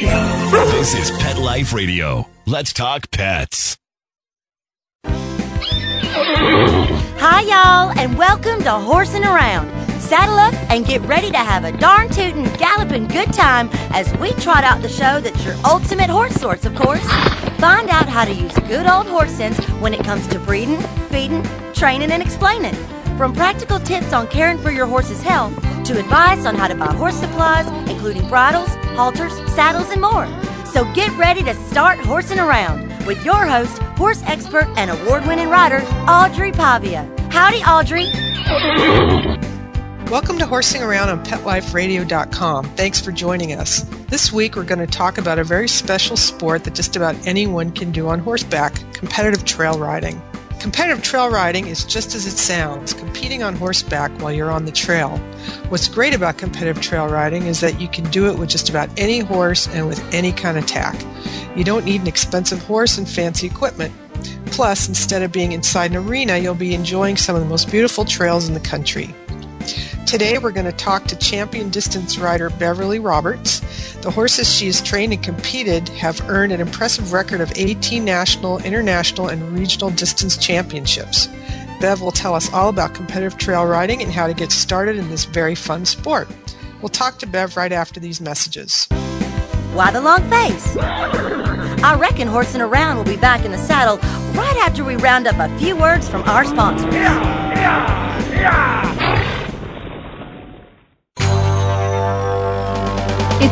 This is Pet Life Radio. Let's talk pets. Hi, y'all, and welcome to Horsing Around. Saddle up and get ready to have a darn tootin', galloping good time as we trot out the show that's your ultimate horse source, of course. Find out how to use good old horse sense when it comes to breeding, feeding, training, and explaining. From practical tips on caring for your horse's health to advice on how to buy horse supplies, including bridles, halters, saddles, and more. So get ready to start horsing around with your host, horse expert and award winning rider, Audrey Pavia. Howdy, Audrey. Welcome to Horsing Around on PetLifeRadio.com. Thanks for joining us. This week we're going to talk about a very special sport that just about anyone can do on horseback competitive trail riding. Competitive trail riding is just as it sounds, competing on horseback while you're on the trail. What's great about competitive trail riding is that you can do it with just about any horse and with any kind of tack. You don't need an expensive horse and fancy equipment. Plus, instead of being inside an arena, you'll be enjoying some of the most beautiful trails in the country. Today, we're going to talk to champion distance rider Beverly Roberts. The horses she has trained and competed have earned an impressive record of 18 national, international, and regional distance championships. Bev will tell us all about competitive trail riding and how to get started in this very fun sport. We'll talk to Bev right after these messages. Why the long face? I reckon Horsing Around will be back in the saddle right after we round up a few words from our sponsors. It's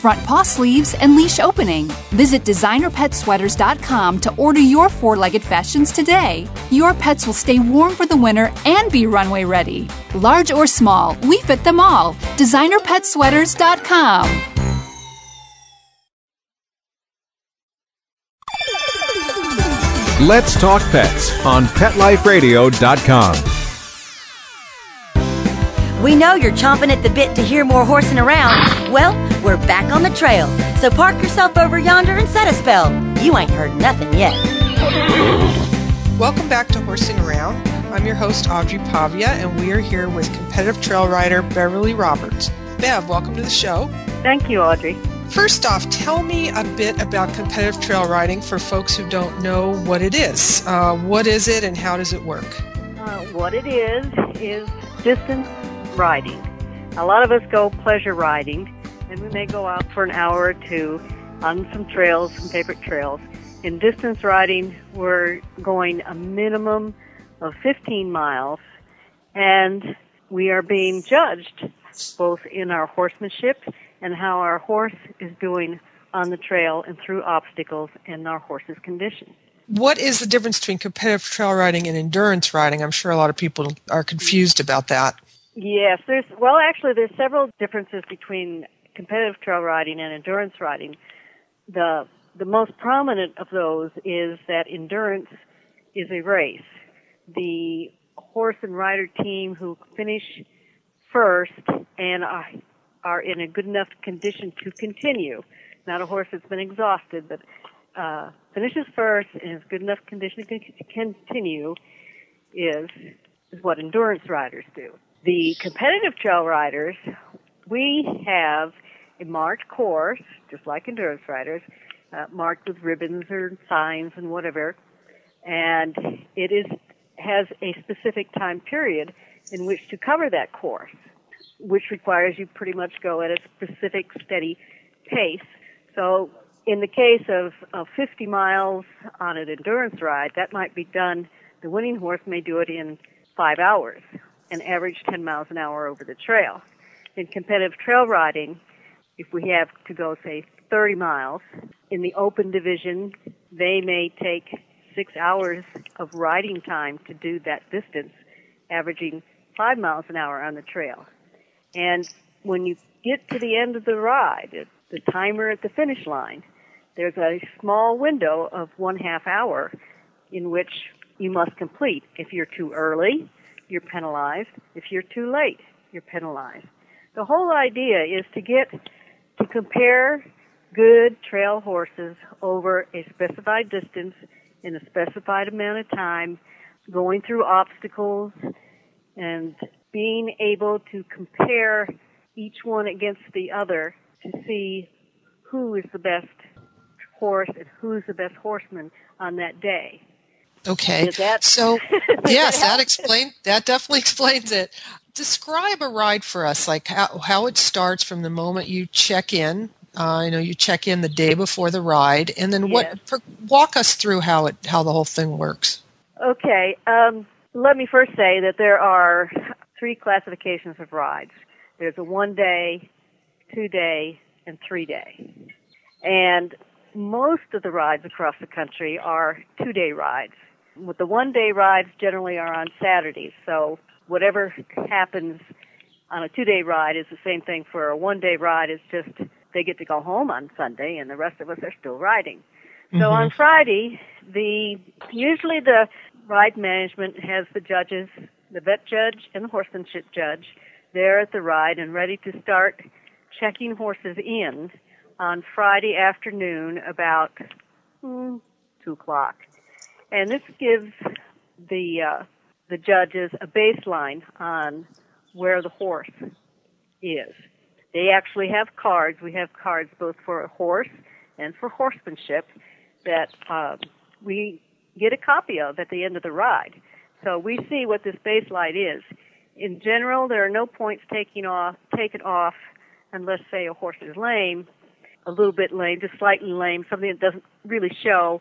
front paw sleeves, and leash opening. Visit designerpetsweaters.com to order your four legged fashions today. Your pets will stay warm for the winter and be runway ready. Large or small, we fit them all. DesignerPetSweaters.com. Let's Talk Pets on PetLifeRadio.com. We know you're chomping at the bit to hear more horsing around. Well, we're back on the trail. So park yourself over yonder and set a spell. You ain't heard nothing yet. Welcome back to Horsing Around. I'm your host, Audrey Pavia, and we are here with competitive trail rider Beverly Roberts. Bev, welcome to the show. Thank you, Audrey. First off, tell me a bit about competitive trail riding for folks who don't know what it is. Uh, what is it and how does it work? Uh, what it is, is distance riding. A lot of us go pleasure riding, and we may go out for an hour or two on some trails, some favorite trails. In distance riding, we're going a minimum of 15 miles, and we are being judged both in our horsemanship and how our horse is doing on the trail and through obstacles and our horse's condition. What is the difference between competitive trail riding and endurance riding? I'm sure a lot of people are confused about that. Yes, there's well actually there's several differences between competitive trail riding and endurance riding. The the most prominent of those is that endurance is a race. The horse and rider team who finish first and are, are in a good enough condition to continue. Not a horse that's been exhausted, but uh, finishes first and is good enough condition to continue is is what endurance riders do. The competitive trail riders, we have a marked course, just like endurance riders, uh, marked with ribbons or signs and whatever, and it is has a specific time period in which to cover that course, which requires you pretty much go at a specific steady pace. So in the case of, of 50 miles on an endurance ride, that might be done, the winning horse may do it in five hours and average 10 miles an hour over the trail. In competitive trail riding, if we have to go, say, 30 miles, in the open division, they may take six hours of riding time to do that distance, averaging five miles an hour on the trail. And when you get to the end of the ride, the timer at the finish line, there's a small window of one half hour in which you must complete. If you're too early, you're penalized. If you're too late, you're penalized. The whole idea is to get to compare good trail horses over a specified distance in a specified amount of time, going through obstacles and being able to compare each one against the other to see who is the best horse and who's the best horseman on that day. Okay. That, so yes, that explains that definitely explains it. Describe a ride for us, like how how it starts from the moment you check in. Uh, you know, you check in the day before the ride, and then what? Yes. walk us through how it how the whole thing works. Okay. Um, let me first say that there are three classifications of rides. There's a one day, two day, and three day. And most of the rides across the country are two day rides. With the one day rides generally are on Saturdays, so whatever happens on a two day ride is the same thing for a one day ride. It's just they get to go home on Sunday and the rest of us are still riding. So Mhm. on Friday, the usually the ride management has the judges, the vet judge and the horsemanship judge there at the ride and ready to start checking horses in on Friday afternoon about hmm, two o'clock, and this gives the uh, the judges a baseline on where the horse is. They actually have cards. We have cards both for a horse and for horsemanship that um, we get a copy of at the end of the ride. So we see what this baseline is. In general, there are no points taking off taken off unless, say, a horse is lame, a little bit lame, just slightly lame, something that doesn't really show.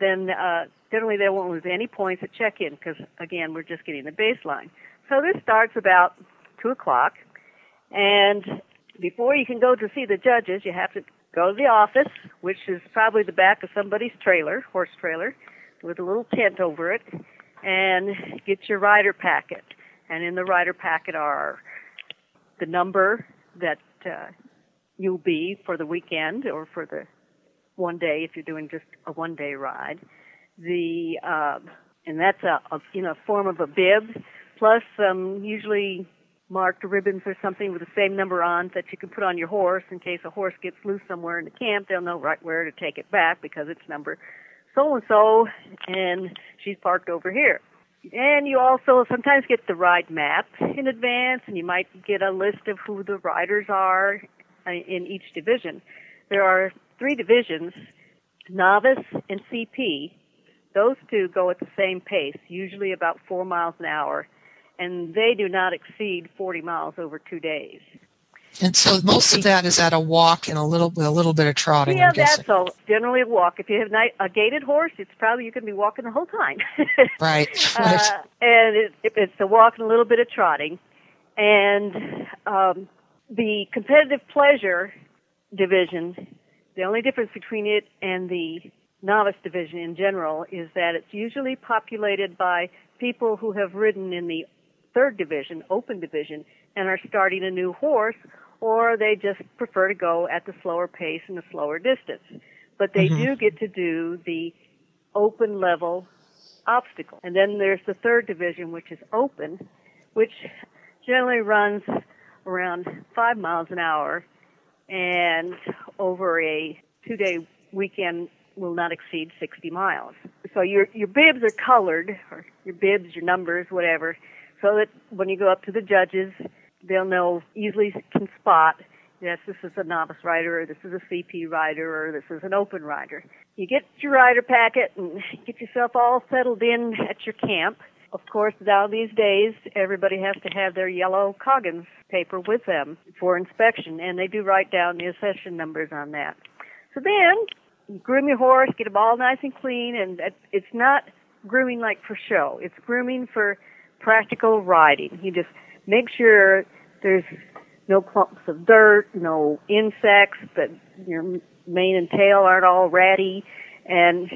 Then uh, generally they won't lose any points at check-in because again we're just getting the baseline. So this starts about two o'clock, and before you can go to see the judges, you have to go to the office, which is probably the back of somebody's trailer, horse trailer, with a little tent over it, and get your rider packet. And in the rider packet are the number that uh, you'll be for the weekend or for the one day if you're doing just a one day ride. The um, and that's a, a you know form of a bib plus usually marked ribbons or something with the same number on that you can put on your horse in case a horse gets loose somewhere in the camp. They'll know right where to take it back because it's number so and so, and she's parked over here. And you also sometimes get the ride map in advance, and you might get a list of who the riders are uh, in each division. There are three divisions, novice and CP. Those two go at the same pace, usually about four miles an hour, and they do not exceed 40 miles over two days. And so most of that is at a walk and a little a little bit of trotting. yeah, that's all. Generally a walk. If you have a gaited horse, it's probably you can be walking the whole time. right. Uh, and it, it's a walk and a little bit of trotting. And um, the competitive pleasure division, the only difference between it and the novice division in general is that it's usually populated by people who have ridden in the third division, open division, and are starting a new horse, or they just prefer to go at the slower pace and the slower distance. But they Mhm. do get to do the open level obstacle. And then there's the third division, which is open, which generally runs around five miles an hour and over a two day weekend will not exceed 60 miles. So your, your bibs are colored, or your bibs, your numbers, whatever, so that when you go up to the judges, they'll know, easily can spot, yes, this is a novice rider, or this is a CP rider, or this is an open rider. You get your rider packet and get yourself all settled in at your camp. Of course, now these days, everybody has to have their yellow Coggins paper with them for inspection, and they do write down the accession numbers on that. So then, groom your horse, get them all nice and clean, and it's not grooming like for show. It's grooming for practical riding. You just make sure there's no clumps of dirt, no insects, that your mane and tail aren't all ratty, and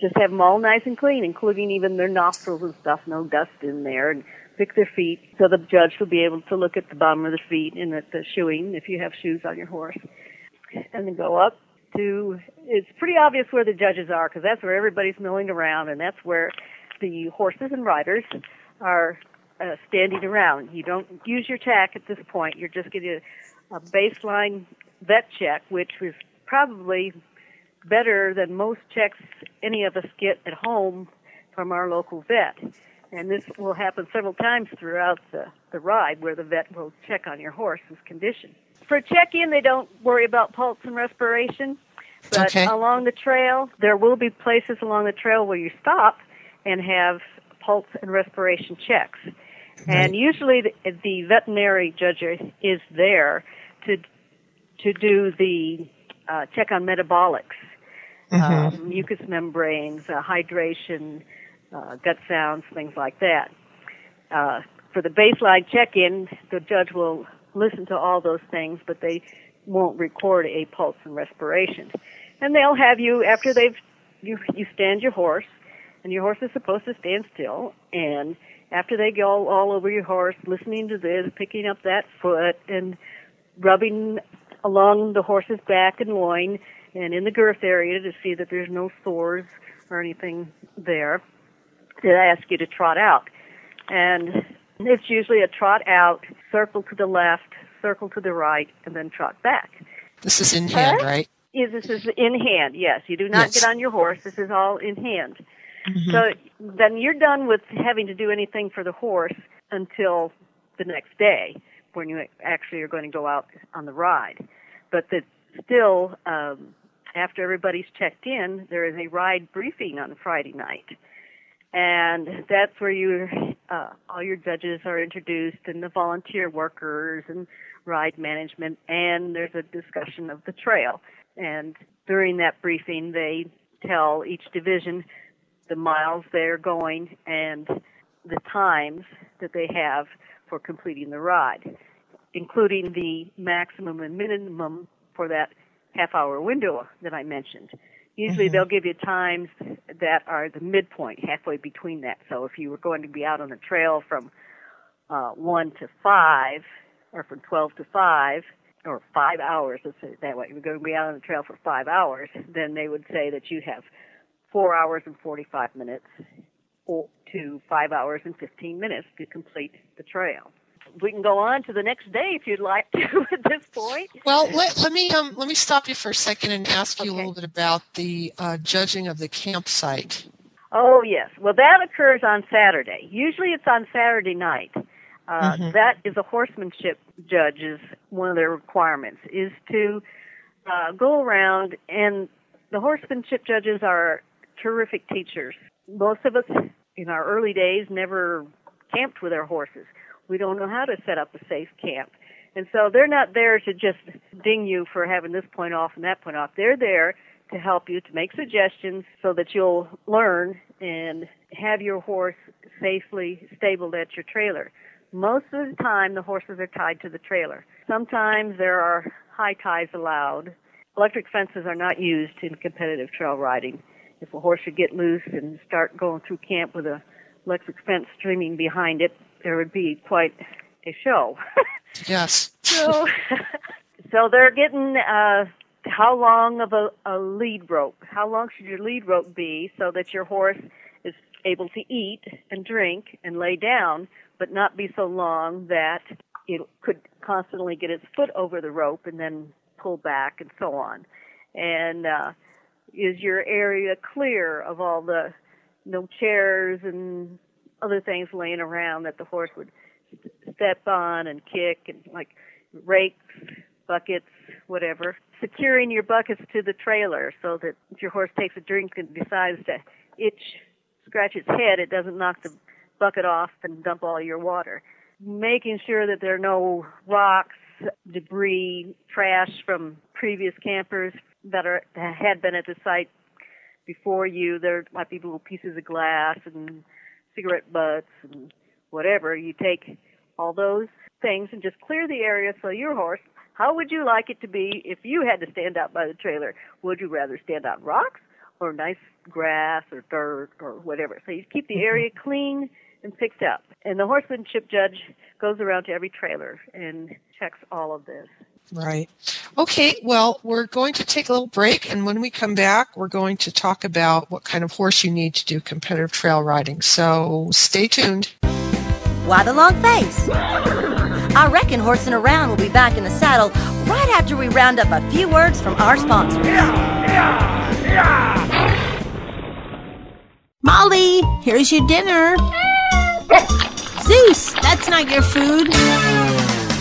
just have them all nice and clean, including even their nostrils and stuff, no dust in there, and pick their feet so the judge will be able to look at the bottom of the feet and at the shoeing if you have shoes on your horse. And then go up to, it's pretty obvious where the judges are because that's where everybody's milling around and that's where the horses and riders are uh, standing around. You don't use your tack at this point. You're just getting a, a baseline vet check, which was probably better than most checks any of us get at home from our local vet. And this will happen several times throughout the, the ride where the vet will check on your horse's condition. For check-in, they don't worry about pulse and respiration. But Okay. along the trail, there will be places along the trail where you stop and have pulse and respiration checks. And usually the, the veterinary judge is there to to do the uh, check on metabolics, uh, mucous membranes, uh, hydration, uh, gut sounds, things like that. Uh, for the baseline check-in, the judge will listen to all those things, but they won't record a pulse and respiration. And they'll have you after they've you you stand your horse, and your horse is supposed to stand still. And after they go all over your horse, listening to this, picking up that foot, and rubbing along the horse's back and loin, and in the girth area to see that there's no sores or anything there, they ask you to trot out. And it's usually a trot out, circle to the left, circle to the right, and then trot back. This is in hand, right? Is this is in hand? Yes, you do not Yes. get on your horse. This is all in hand. So then you're done with having to do anything for the horse until the next day when you actually are going to go out on the ride. But the, still, um, after everybody's checked in, there is a ride briefing on Friday night. And that's where you, uh, all your judges are introduced and the volunteer workers and ride management and there's a discussion of the trail. And during that briefing, they tell each division the miles they're going and the times that they have for completing the ride, including the maximum and minimum for that half hour window that I mentioned. Usually they'll give you times that are the midpoint, halfway between that. So if you were going to be out on the trail from uh, 1 to 5, or from 12 to 5, or 5 hours, let's say it that way, you're going to be out on the trail for 5 hours, then they would say that you have 4 hours and 45 minutes to 5 hours and 15 minutes to complete the trail. We can go on to the next day if you'd like to at this point. Well, let, let me um, let me stop you for a second and ask you a little bit about the uh, judging of the campsite. Oh yes. Well, that occurs on Saturday. Usually, it's on Saturday night. Uh, that is a horsemanship judge's one of their requirements is to uh, go around and the horsemanship judges are terrific teachers. Most of us in our early days never camped with our horses. We don't know how to set up a safe camp. And so they're not there to just ding you for having this point off and that point off. They're there to help you to make suggestions so that you'll learn and have your horse safely stabled at your trailer. Most of the time the horses are tied to the trailer. Sometimes there are high ties allowed. Electric fences are not used in competitive trail riding. If a horse should get loose and start going through camp with a electric fence streaming behind it, there would be quite a show. Yes. so, so they're getting uh, how long of a, a lead rope? How long should your lead rope be so that your horse is able to eat and drink and lay down, but not be so long that it could constantly get its foot over the rope and then pull back and so on. And uh, is your area clear of all the no chairs and other things laying around that the horse would step on and kick and like rakes, buckets, whatever. Securing your buckets to the trailer so that if your horse takes a drink and decides to itch, scratch its head, it doesn't knock the bucket off and dump all your water. Making sure that there are no rocks, debris, trash from previous campers that are had been at the site before you. There might be little pieces of glass and cigarette butts and whatever. You take all those things and just clear the area so your horse, how would you like it to be if you had to stand out by the trailer? Would you rather stand on rocks or nice grass or dirt or whatever? So you keep the mm-hmm. area clean and picked up. And the horsemanship judge goes around to every trailer and checks all of this. Right. Okay, well, we're going to take a little break, and when we come back, we're going to talk about what kind of horse you need to do competitive trail riding. So stay tuned. Why the long face? I reckon Horsing Around will be back in the saddle right after we round up a few words from our sponsors. yeah yeah Molly, here's your dinner. Zeus, that's not your food.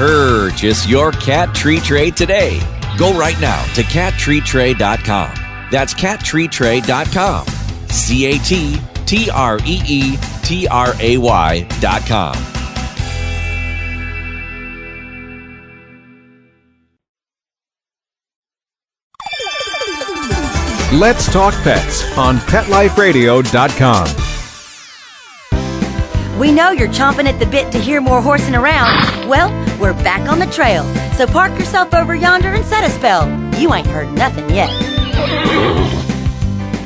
Purchase your cat tree tray today. Go right now to cattreetray.com. That's cattreetray.com. C A T T R E E T R A Y.com. Let's Talk Pets on PetLifeRadio.com. We know you're chomping at the bit to hear more horsing around. Well, we're back on the trail. So park yourself over yonder and set a spell. You ain't heard nothing yet.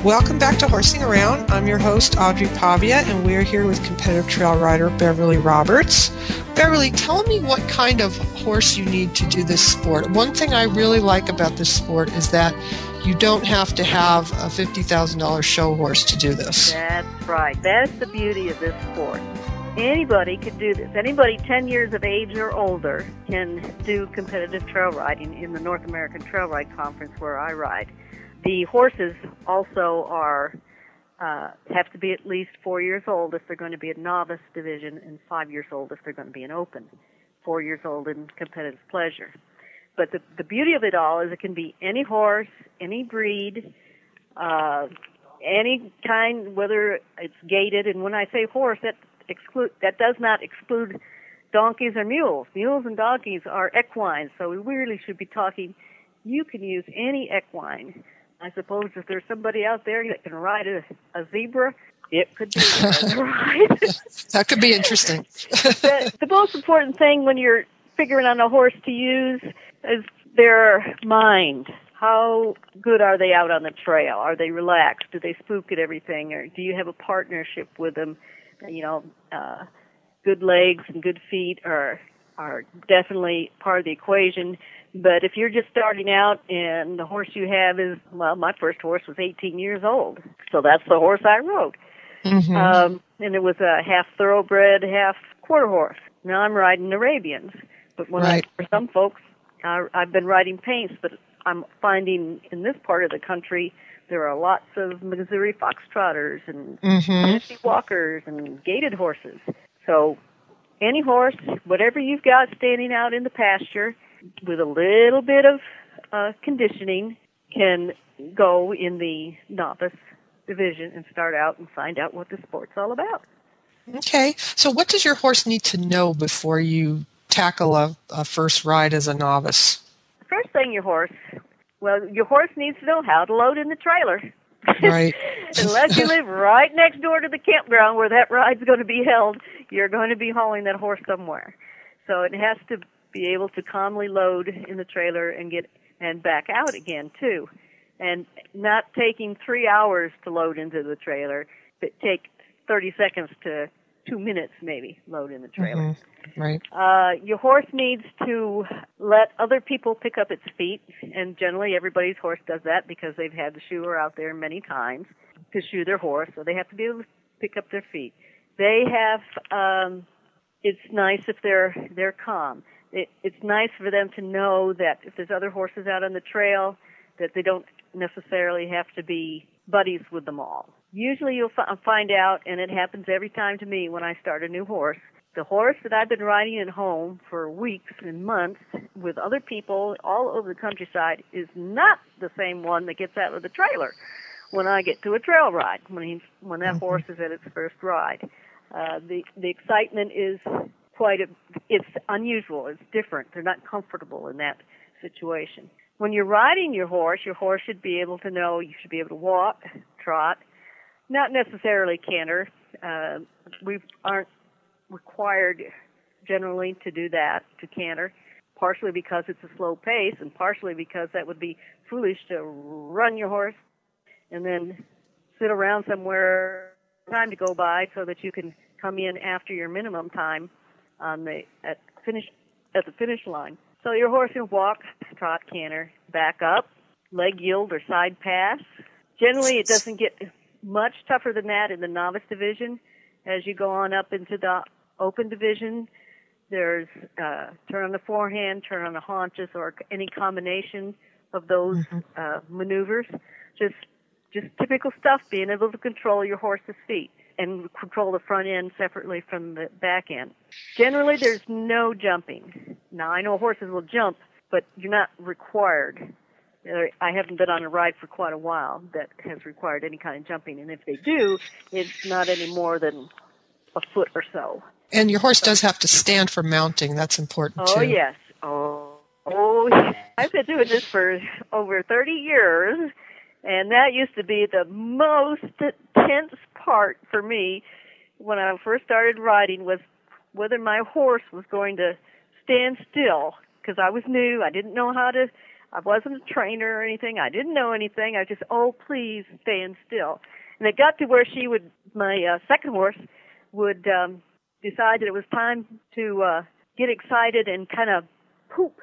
Welcome back to Horsing Around. I'm your host, Audrey Pavia, and we're here with competitive trail rider Beverly Roberts. Beverly, tell me what kind of horse you need to do this sport. One thing I really like about this sport is that you don't have to have a $50,000 show horse to do this. That's right. That's the beauty of this sport. Anybody can do this. Anybody 10 years of age or older can do competitive trail riding in the North American Trail Ride Conference where I ride. The horses also are uh, have to be at least four years old if they're going to be a novice division, and five years old if they're going to be an open. Four years old in competitive pleasure. But the the beauty of it all is it can be any horse, any breed, uh, any kind, whether it's gaited. And when I say horse, that exclude that does not exclude donkeys or mules. Mules and donkeys are equine, so we really should be talking. You can use any equine. I suppose if there's somebody out there that can ride a, a zebra, it could be right. that could be interesting. the, the most important thing when you're figuring on a horse to use is their mind. How good are they out on the trail? Are they relaxed? Do they spook at everything? Or do you have a partnership with them? You know, uh, good legs and good feet are are definitely part of the equation. But if you're just starting out and the horse you have is, well, my first horse was 18 years old. So that's the horse I rode. Mm-hmm. Um, and it was a half thoroughbred, half quarter horse. Now I'm riding Arabians. But when Right. I, for some folks, I, I've been riding paints, but I'm finding in this part of the country there are lots of Missouri foxtrotters and Mm-hmm. Tennessee walkers and gaited horses. So any horse, whatever you've got standing out in the pasture, with a little bit of uh, conditioning, can go in the novice division and start out and find out what the sport's all about. Okay. So, what does your horse need to know before you tackle a, a first ride as a novice? First thing, your horse. Well, your horse needs to know how to load in the trailer. Right. Unless you live right next door to the campground where that ride's going to be held, you're going to be hauling that horse somewhere. So it has to be able to calmly load in the trailer and get and back out again too, and not taking three hours to load into the trailer, but take 30 seconds to two minutes maybe load in the trailer. Mhm. Right. Uh, your horse needs to let other people pick up its feet, and generally everybody's horse does that because they've had the shoer out there many times to shoe their horse, so they have to be able to pick up their feet. They have. Um, it's nice if they're they're calm. It, it's nice for them to know that if there's other horses out on the trail, that they don't necessarily have to be buddies with them all. Usually you'll fi- find out, and it happens every time to me when I start a new horse, the horse that I've been riding at home for weeks and months with other people all over the countryside is not the same one that gets out of the trailer when I get to a trail ride, when he, when that horse is at its first ride. Uh, the, the excitement is quite a, it's unusual, it's different. They're not comfortable in that situation. When you're riding your horse, your horse should be able to know you should be able to walk, trot, not necessarily canter. Uh, we aren't required generally to do that, to canter, partially because it's a slow pace and partially because that would be foolish to run your horse and then sit around somewhere time to go by so that you can come in after your minimum time on the at finish at the finish line. So your horse can walk, trot, canter, back up, leg yield or side pass. Generally, it doesn't get much tougher than that in the novice division. As you go on up into the open division, there's uh, turn on the forehand, turn on the haunches, or any combination of those mm-hmm. uh, maneuvers. Just just typical stuff, being able to control your horse's feet and control the front end separately from the back end. Generally, there's no jumping. Now, I know horses will jump, but you're not required. I haven't been on a ride for quite a while that has required any kind of jumping, and if they do, it's not any more than a foot or so. And your horse does have to stand for mounting. That's important oh, too. Oh yes. Oh, oh. Yes. I've been doing this for over 30 years, and that used to be the most tense part for me when I first started riding was whether my horse was going to stand still because I was new. I didn't know how to. I wasn't a trainer or anything. I didn't know anything. I just, oh, please stand still. And it got to where she would, my uh, second horse would um, decide that it was time to uh, get excited and kind of poop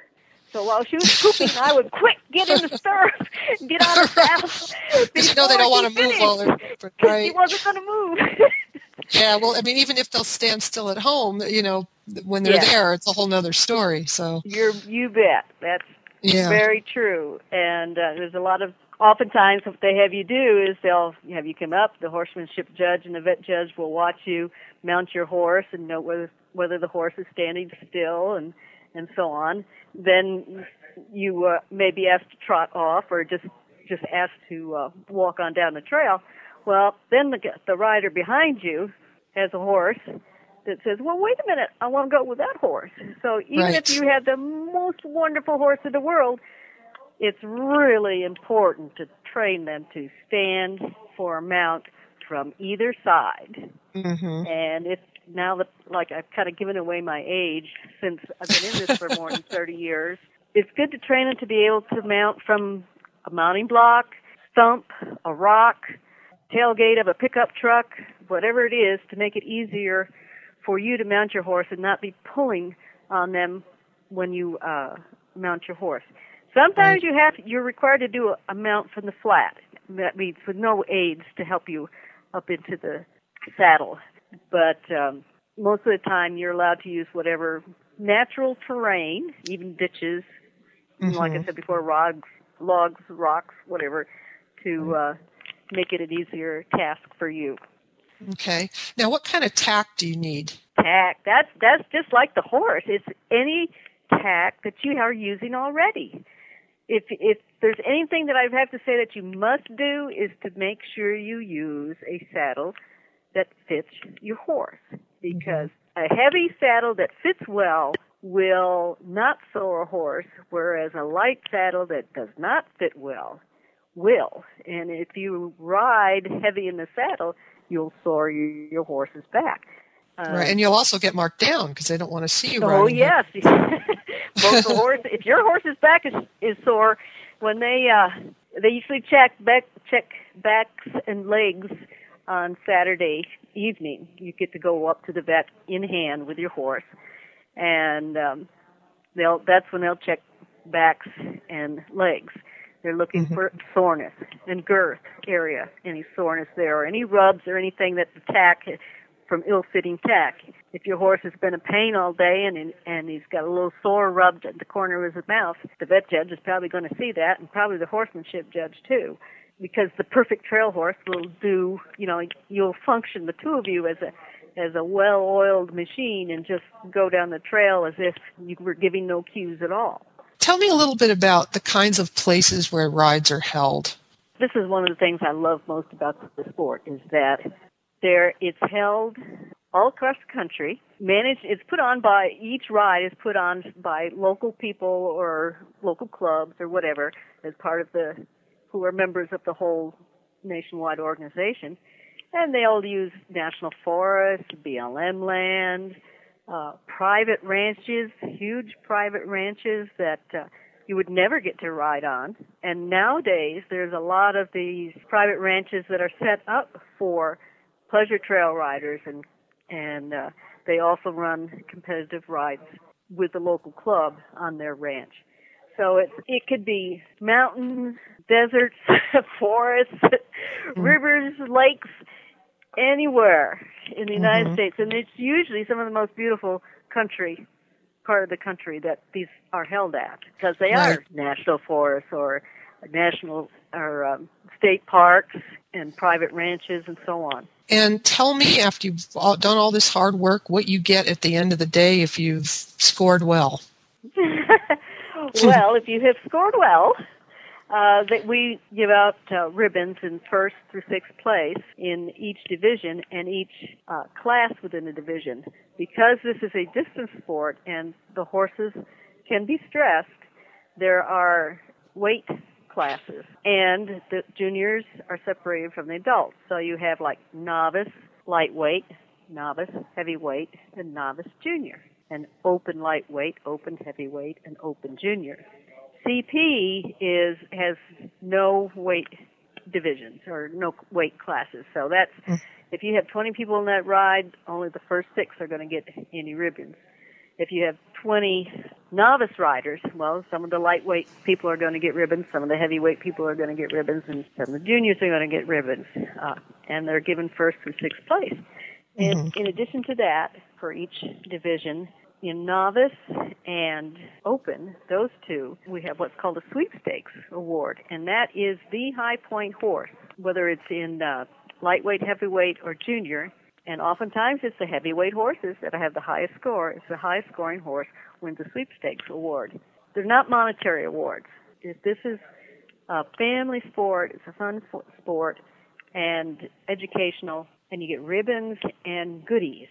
so while she was pooping, I would quick get in the stirrup, get out of the house. Because you know they don't want to move while they're right? He wasn't going to move. yeah, well, I mean, even if they'll stand still at home, you know, when they're yeah. there, it's a whole other story. So you're you bet that's yeah. very true. And uh, there's a lot of oftentimes what they have you do is they'll have you come up. The horsemanship judge and the vet judge will watch you mount your horse and note whether whether the horse is standing still and and so on, then you uh, may be asked to trot off or just just asked to uh, walk on down the trail. Well, then the the rider behind you has a horse that says, "Well, wait a minute, I want to go with that horse." So even right. if you have the most wonderful horse in the world, it's really important to train them to stand for a mount from either side. Mm-hmm. And if now that like I've kind of given away my age since I've been in this for more than 30 years, it's good to train them to be able to mount from a mounting block, stump, a rock, tailgate of a pickup truck, whatever it is, to make it easier for you to mount your horse and not be pulling on them when you uh, mount your horse. Sometimes you have you're required to do a, a mount from the flat. That means with no aids to help you up into the saddle but um, most of the time you're allowed to use whatever natural terrain, even ditches, mm-hmm. like I said before, logs, logs, rocks, whatever, to uh, make it an easier task for you. Okay. Now, what kind of tack do you need? Tack. That's that's just like the horse. It's any tack that you are using already. If if there's anything that I have to say that you must do is to make sure you use a saddle that fits your horse because a heavy saddle that fits well will not sore a horse, whereas a light saddle that does not fit well will. And if you ride heavy in the saddle, you'll sore your, your horse's back. Um, right, and you'll also get marked down because they don't want to see you. Oh yes, both the horse. If your horse's back is is sore, when they uh they usually check back check backs and legs on Saturday evening. You get to go up to the vet in hand with your horse, and um, they'll that's when they'll check backs and legs. They're looking mm-hmm. for soreness and girth area, any soreness there, or any rubs or anything that's the tack from ill-fitting tack. If your horse has been in pain all day and and he's got a little sore rubbed at the corner of his mouth, the vet judge is probably going to see that, and probably the horsemanship judge too because the perfect trail horse will do, you know, you'll function the two of you as a as a well-oiled machine and just go down the trail as if you were giving no cues at all. Tell me a little bit about the kinds of places where rides are held. This is one of the things I love most about the sport is that there it's held all across the country. Managed, it's put on by each ride is put on by local people or local clubs or whatever as part of the who are members of the whole nationwide organization, and they all use national forests, BLM land, uh, private ranches, huge private ranches that uh, you would never get to ride on. And nowadays, there's a lot of these private ranches that are set up for pleasure trail riders, and and uh, they also run competitive rides with the local club on their ranch. So it it could be mountains, deserts, forests, mm-hmm. rivers, lakes, anywhere in the United mm-hmm. States, and it's usually some of the most beautiful country part of the country that these are held at because they right. are national forests or national or um, state parks and private ranches and so on. And tell me, after you've done all this hard work, what you get at the end of the day if you've scored well. well, if you have scored well, uh, that we give out uh, ribbons in first through sixth place in each division and each uh, class within the division. Because this is a distance sport and the horses can be stressed, there are weight classes and the juniors are separated from the adults. So you have like novice, lightweight, novice, heavyweight, and novice junior. And open lightweight, open heavyweight, and open junior. CP is has no weight divisions or no weight classes. So that's mm. if you have 20 people in that ride, only the first six are going to get any ribbons. If you have 20 novice riders, well, some of the lightweight people are going to get ribbons, some of the heavyweight people are going to get ribbons, and some of the juniors are going to get ribbons. Uh, and they're given first through sixth place. Mm-hmm. And in addition to that, for each division, in novice and open, those two, we have what's called a sweepstakes award, and that is the high point horse, whether it's in uh, lightweight, heavyweight, or junior. And oftentimes it's the heavyweight horses that have the highest score. It's the highest scoring horse wins the sweepstakes award. They're not monetary awards. This is a family sport, it's a fun sport, and educational, and you get ribbons and goodies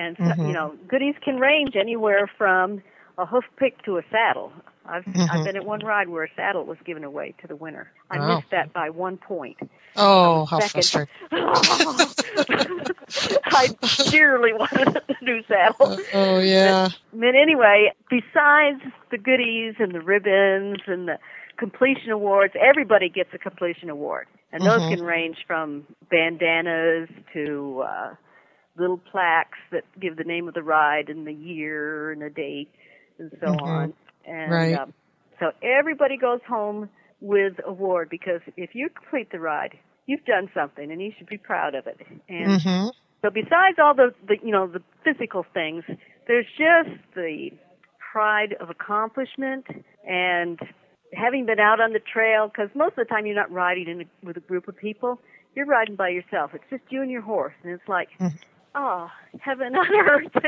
and mm-hmm. you know, goodies can range anywhere from a hoof pick to a saddle. I've mm-hmm. I've been at one ride where a saddle was given away to the winner. I missed that by one point. Oh, how frustrating! I dearly wanted a new saddle. Uh, oh yeah. But, but anyway, besides the goodies and the ribbons and the completion awards, everybody gets a completion award, and those mm-hmm. can range from bandanas to. uh little plaques that give the name of the ride and the year and the date and so mm-hmm. on. And right. um, so everybody goes home with award because if you complete the ride, you've done something and you should be proud of it. And mm-hmm. so besides all the, the you know the physical things, there's just the pride of accomplishment and having been out on the trail because most of the time you're not riding in a, with a group of people you're riding by yourself it's just you and your horse and it's like mm-hmm oh, heaven on earth.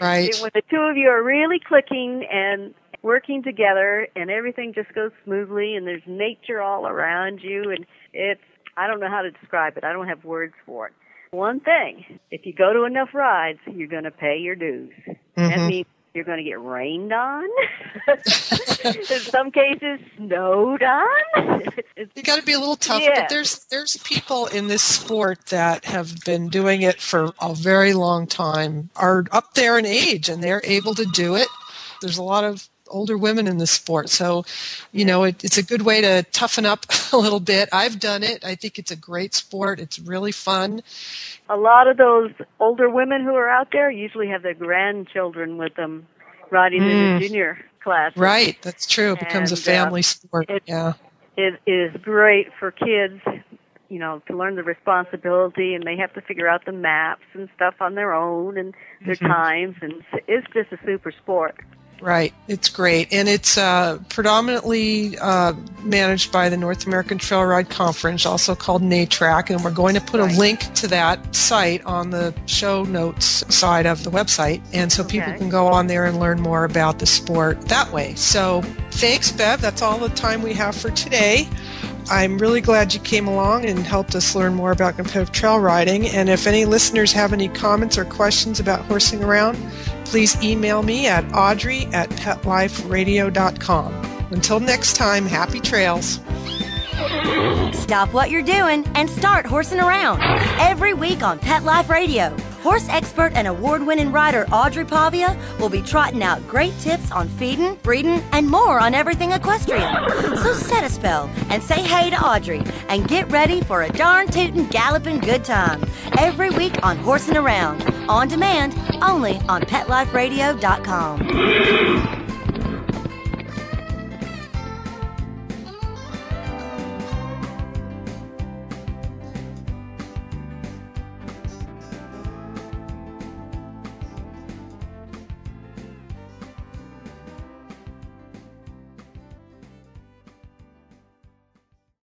Right. when the two of you are really clicking and working together and everything just goes smoothly and there's nature all around you and it's, I don't know how to describe it. I don't have words for it. One thing, if you go to enough rides, you're going to pay your dues. Mm-hmm. That means you're going to get rained on. in some cases, snowed on. you got to be a little tough, but there's there's people in this sport that have been doing it for a very long time, are up there in age, and they're able to do it. There's a lot of older women in the sport. So, you know, it, it's a good way to toughen up a little bit. I've done it. I think it's a great sport. It's really fun a lot of those older women who are out there usually have their grandchildren with them riding mm. in the junior class. Right, that's true. It becomes a family uh, sport. It, yeah. It is great for kids, you know, to learn the responsibility and they have to figure out the maps and stuff on their own and their mm-hmm. times and it's just a super sport. Right, it's great, and it's uh, predominantly uh, managed by the North American Trail Ride Conference, also called NATRC, and we're going to put right. a link to that site on the show notes side of the website, and so okay. people can go on there and learn more about the sport that way. So, thanks, Bev. That's all the time we have for today. I'm really glad you came along and helped us learn more about competitive trail riding. And if any listeners have any comments or questions about horsing around, please email me at audrey at petliferadio.com. Until next time, happy trails. Stop what you're doing and start horsing around every week on Pet Life Radio Horse expert and award winning rider Audrey Pavia will be trotting out great tips on feeding, breeding, and more on everything equestrian. So set a spell and say hey to Audrey and get ready for a darn tootin' galloping good time every week on Horsing Around, on demand, only on PetLifeRadio.com.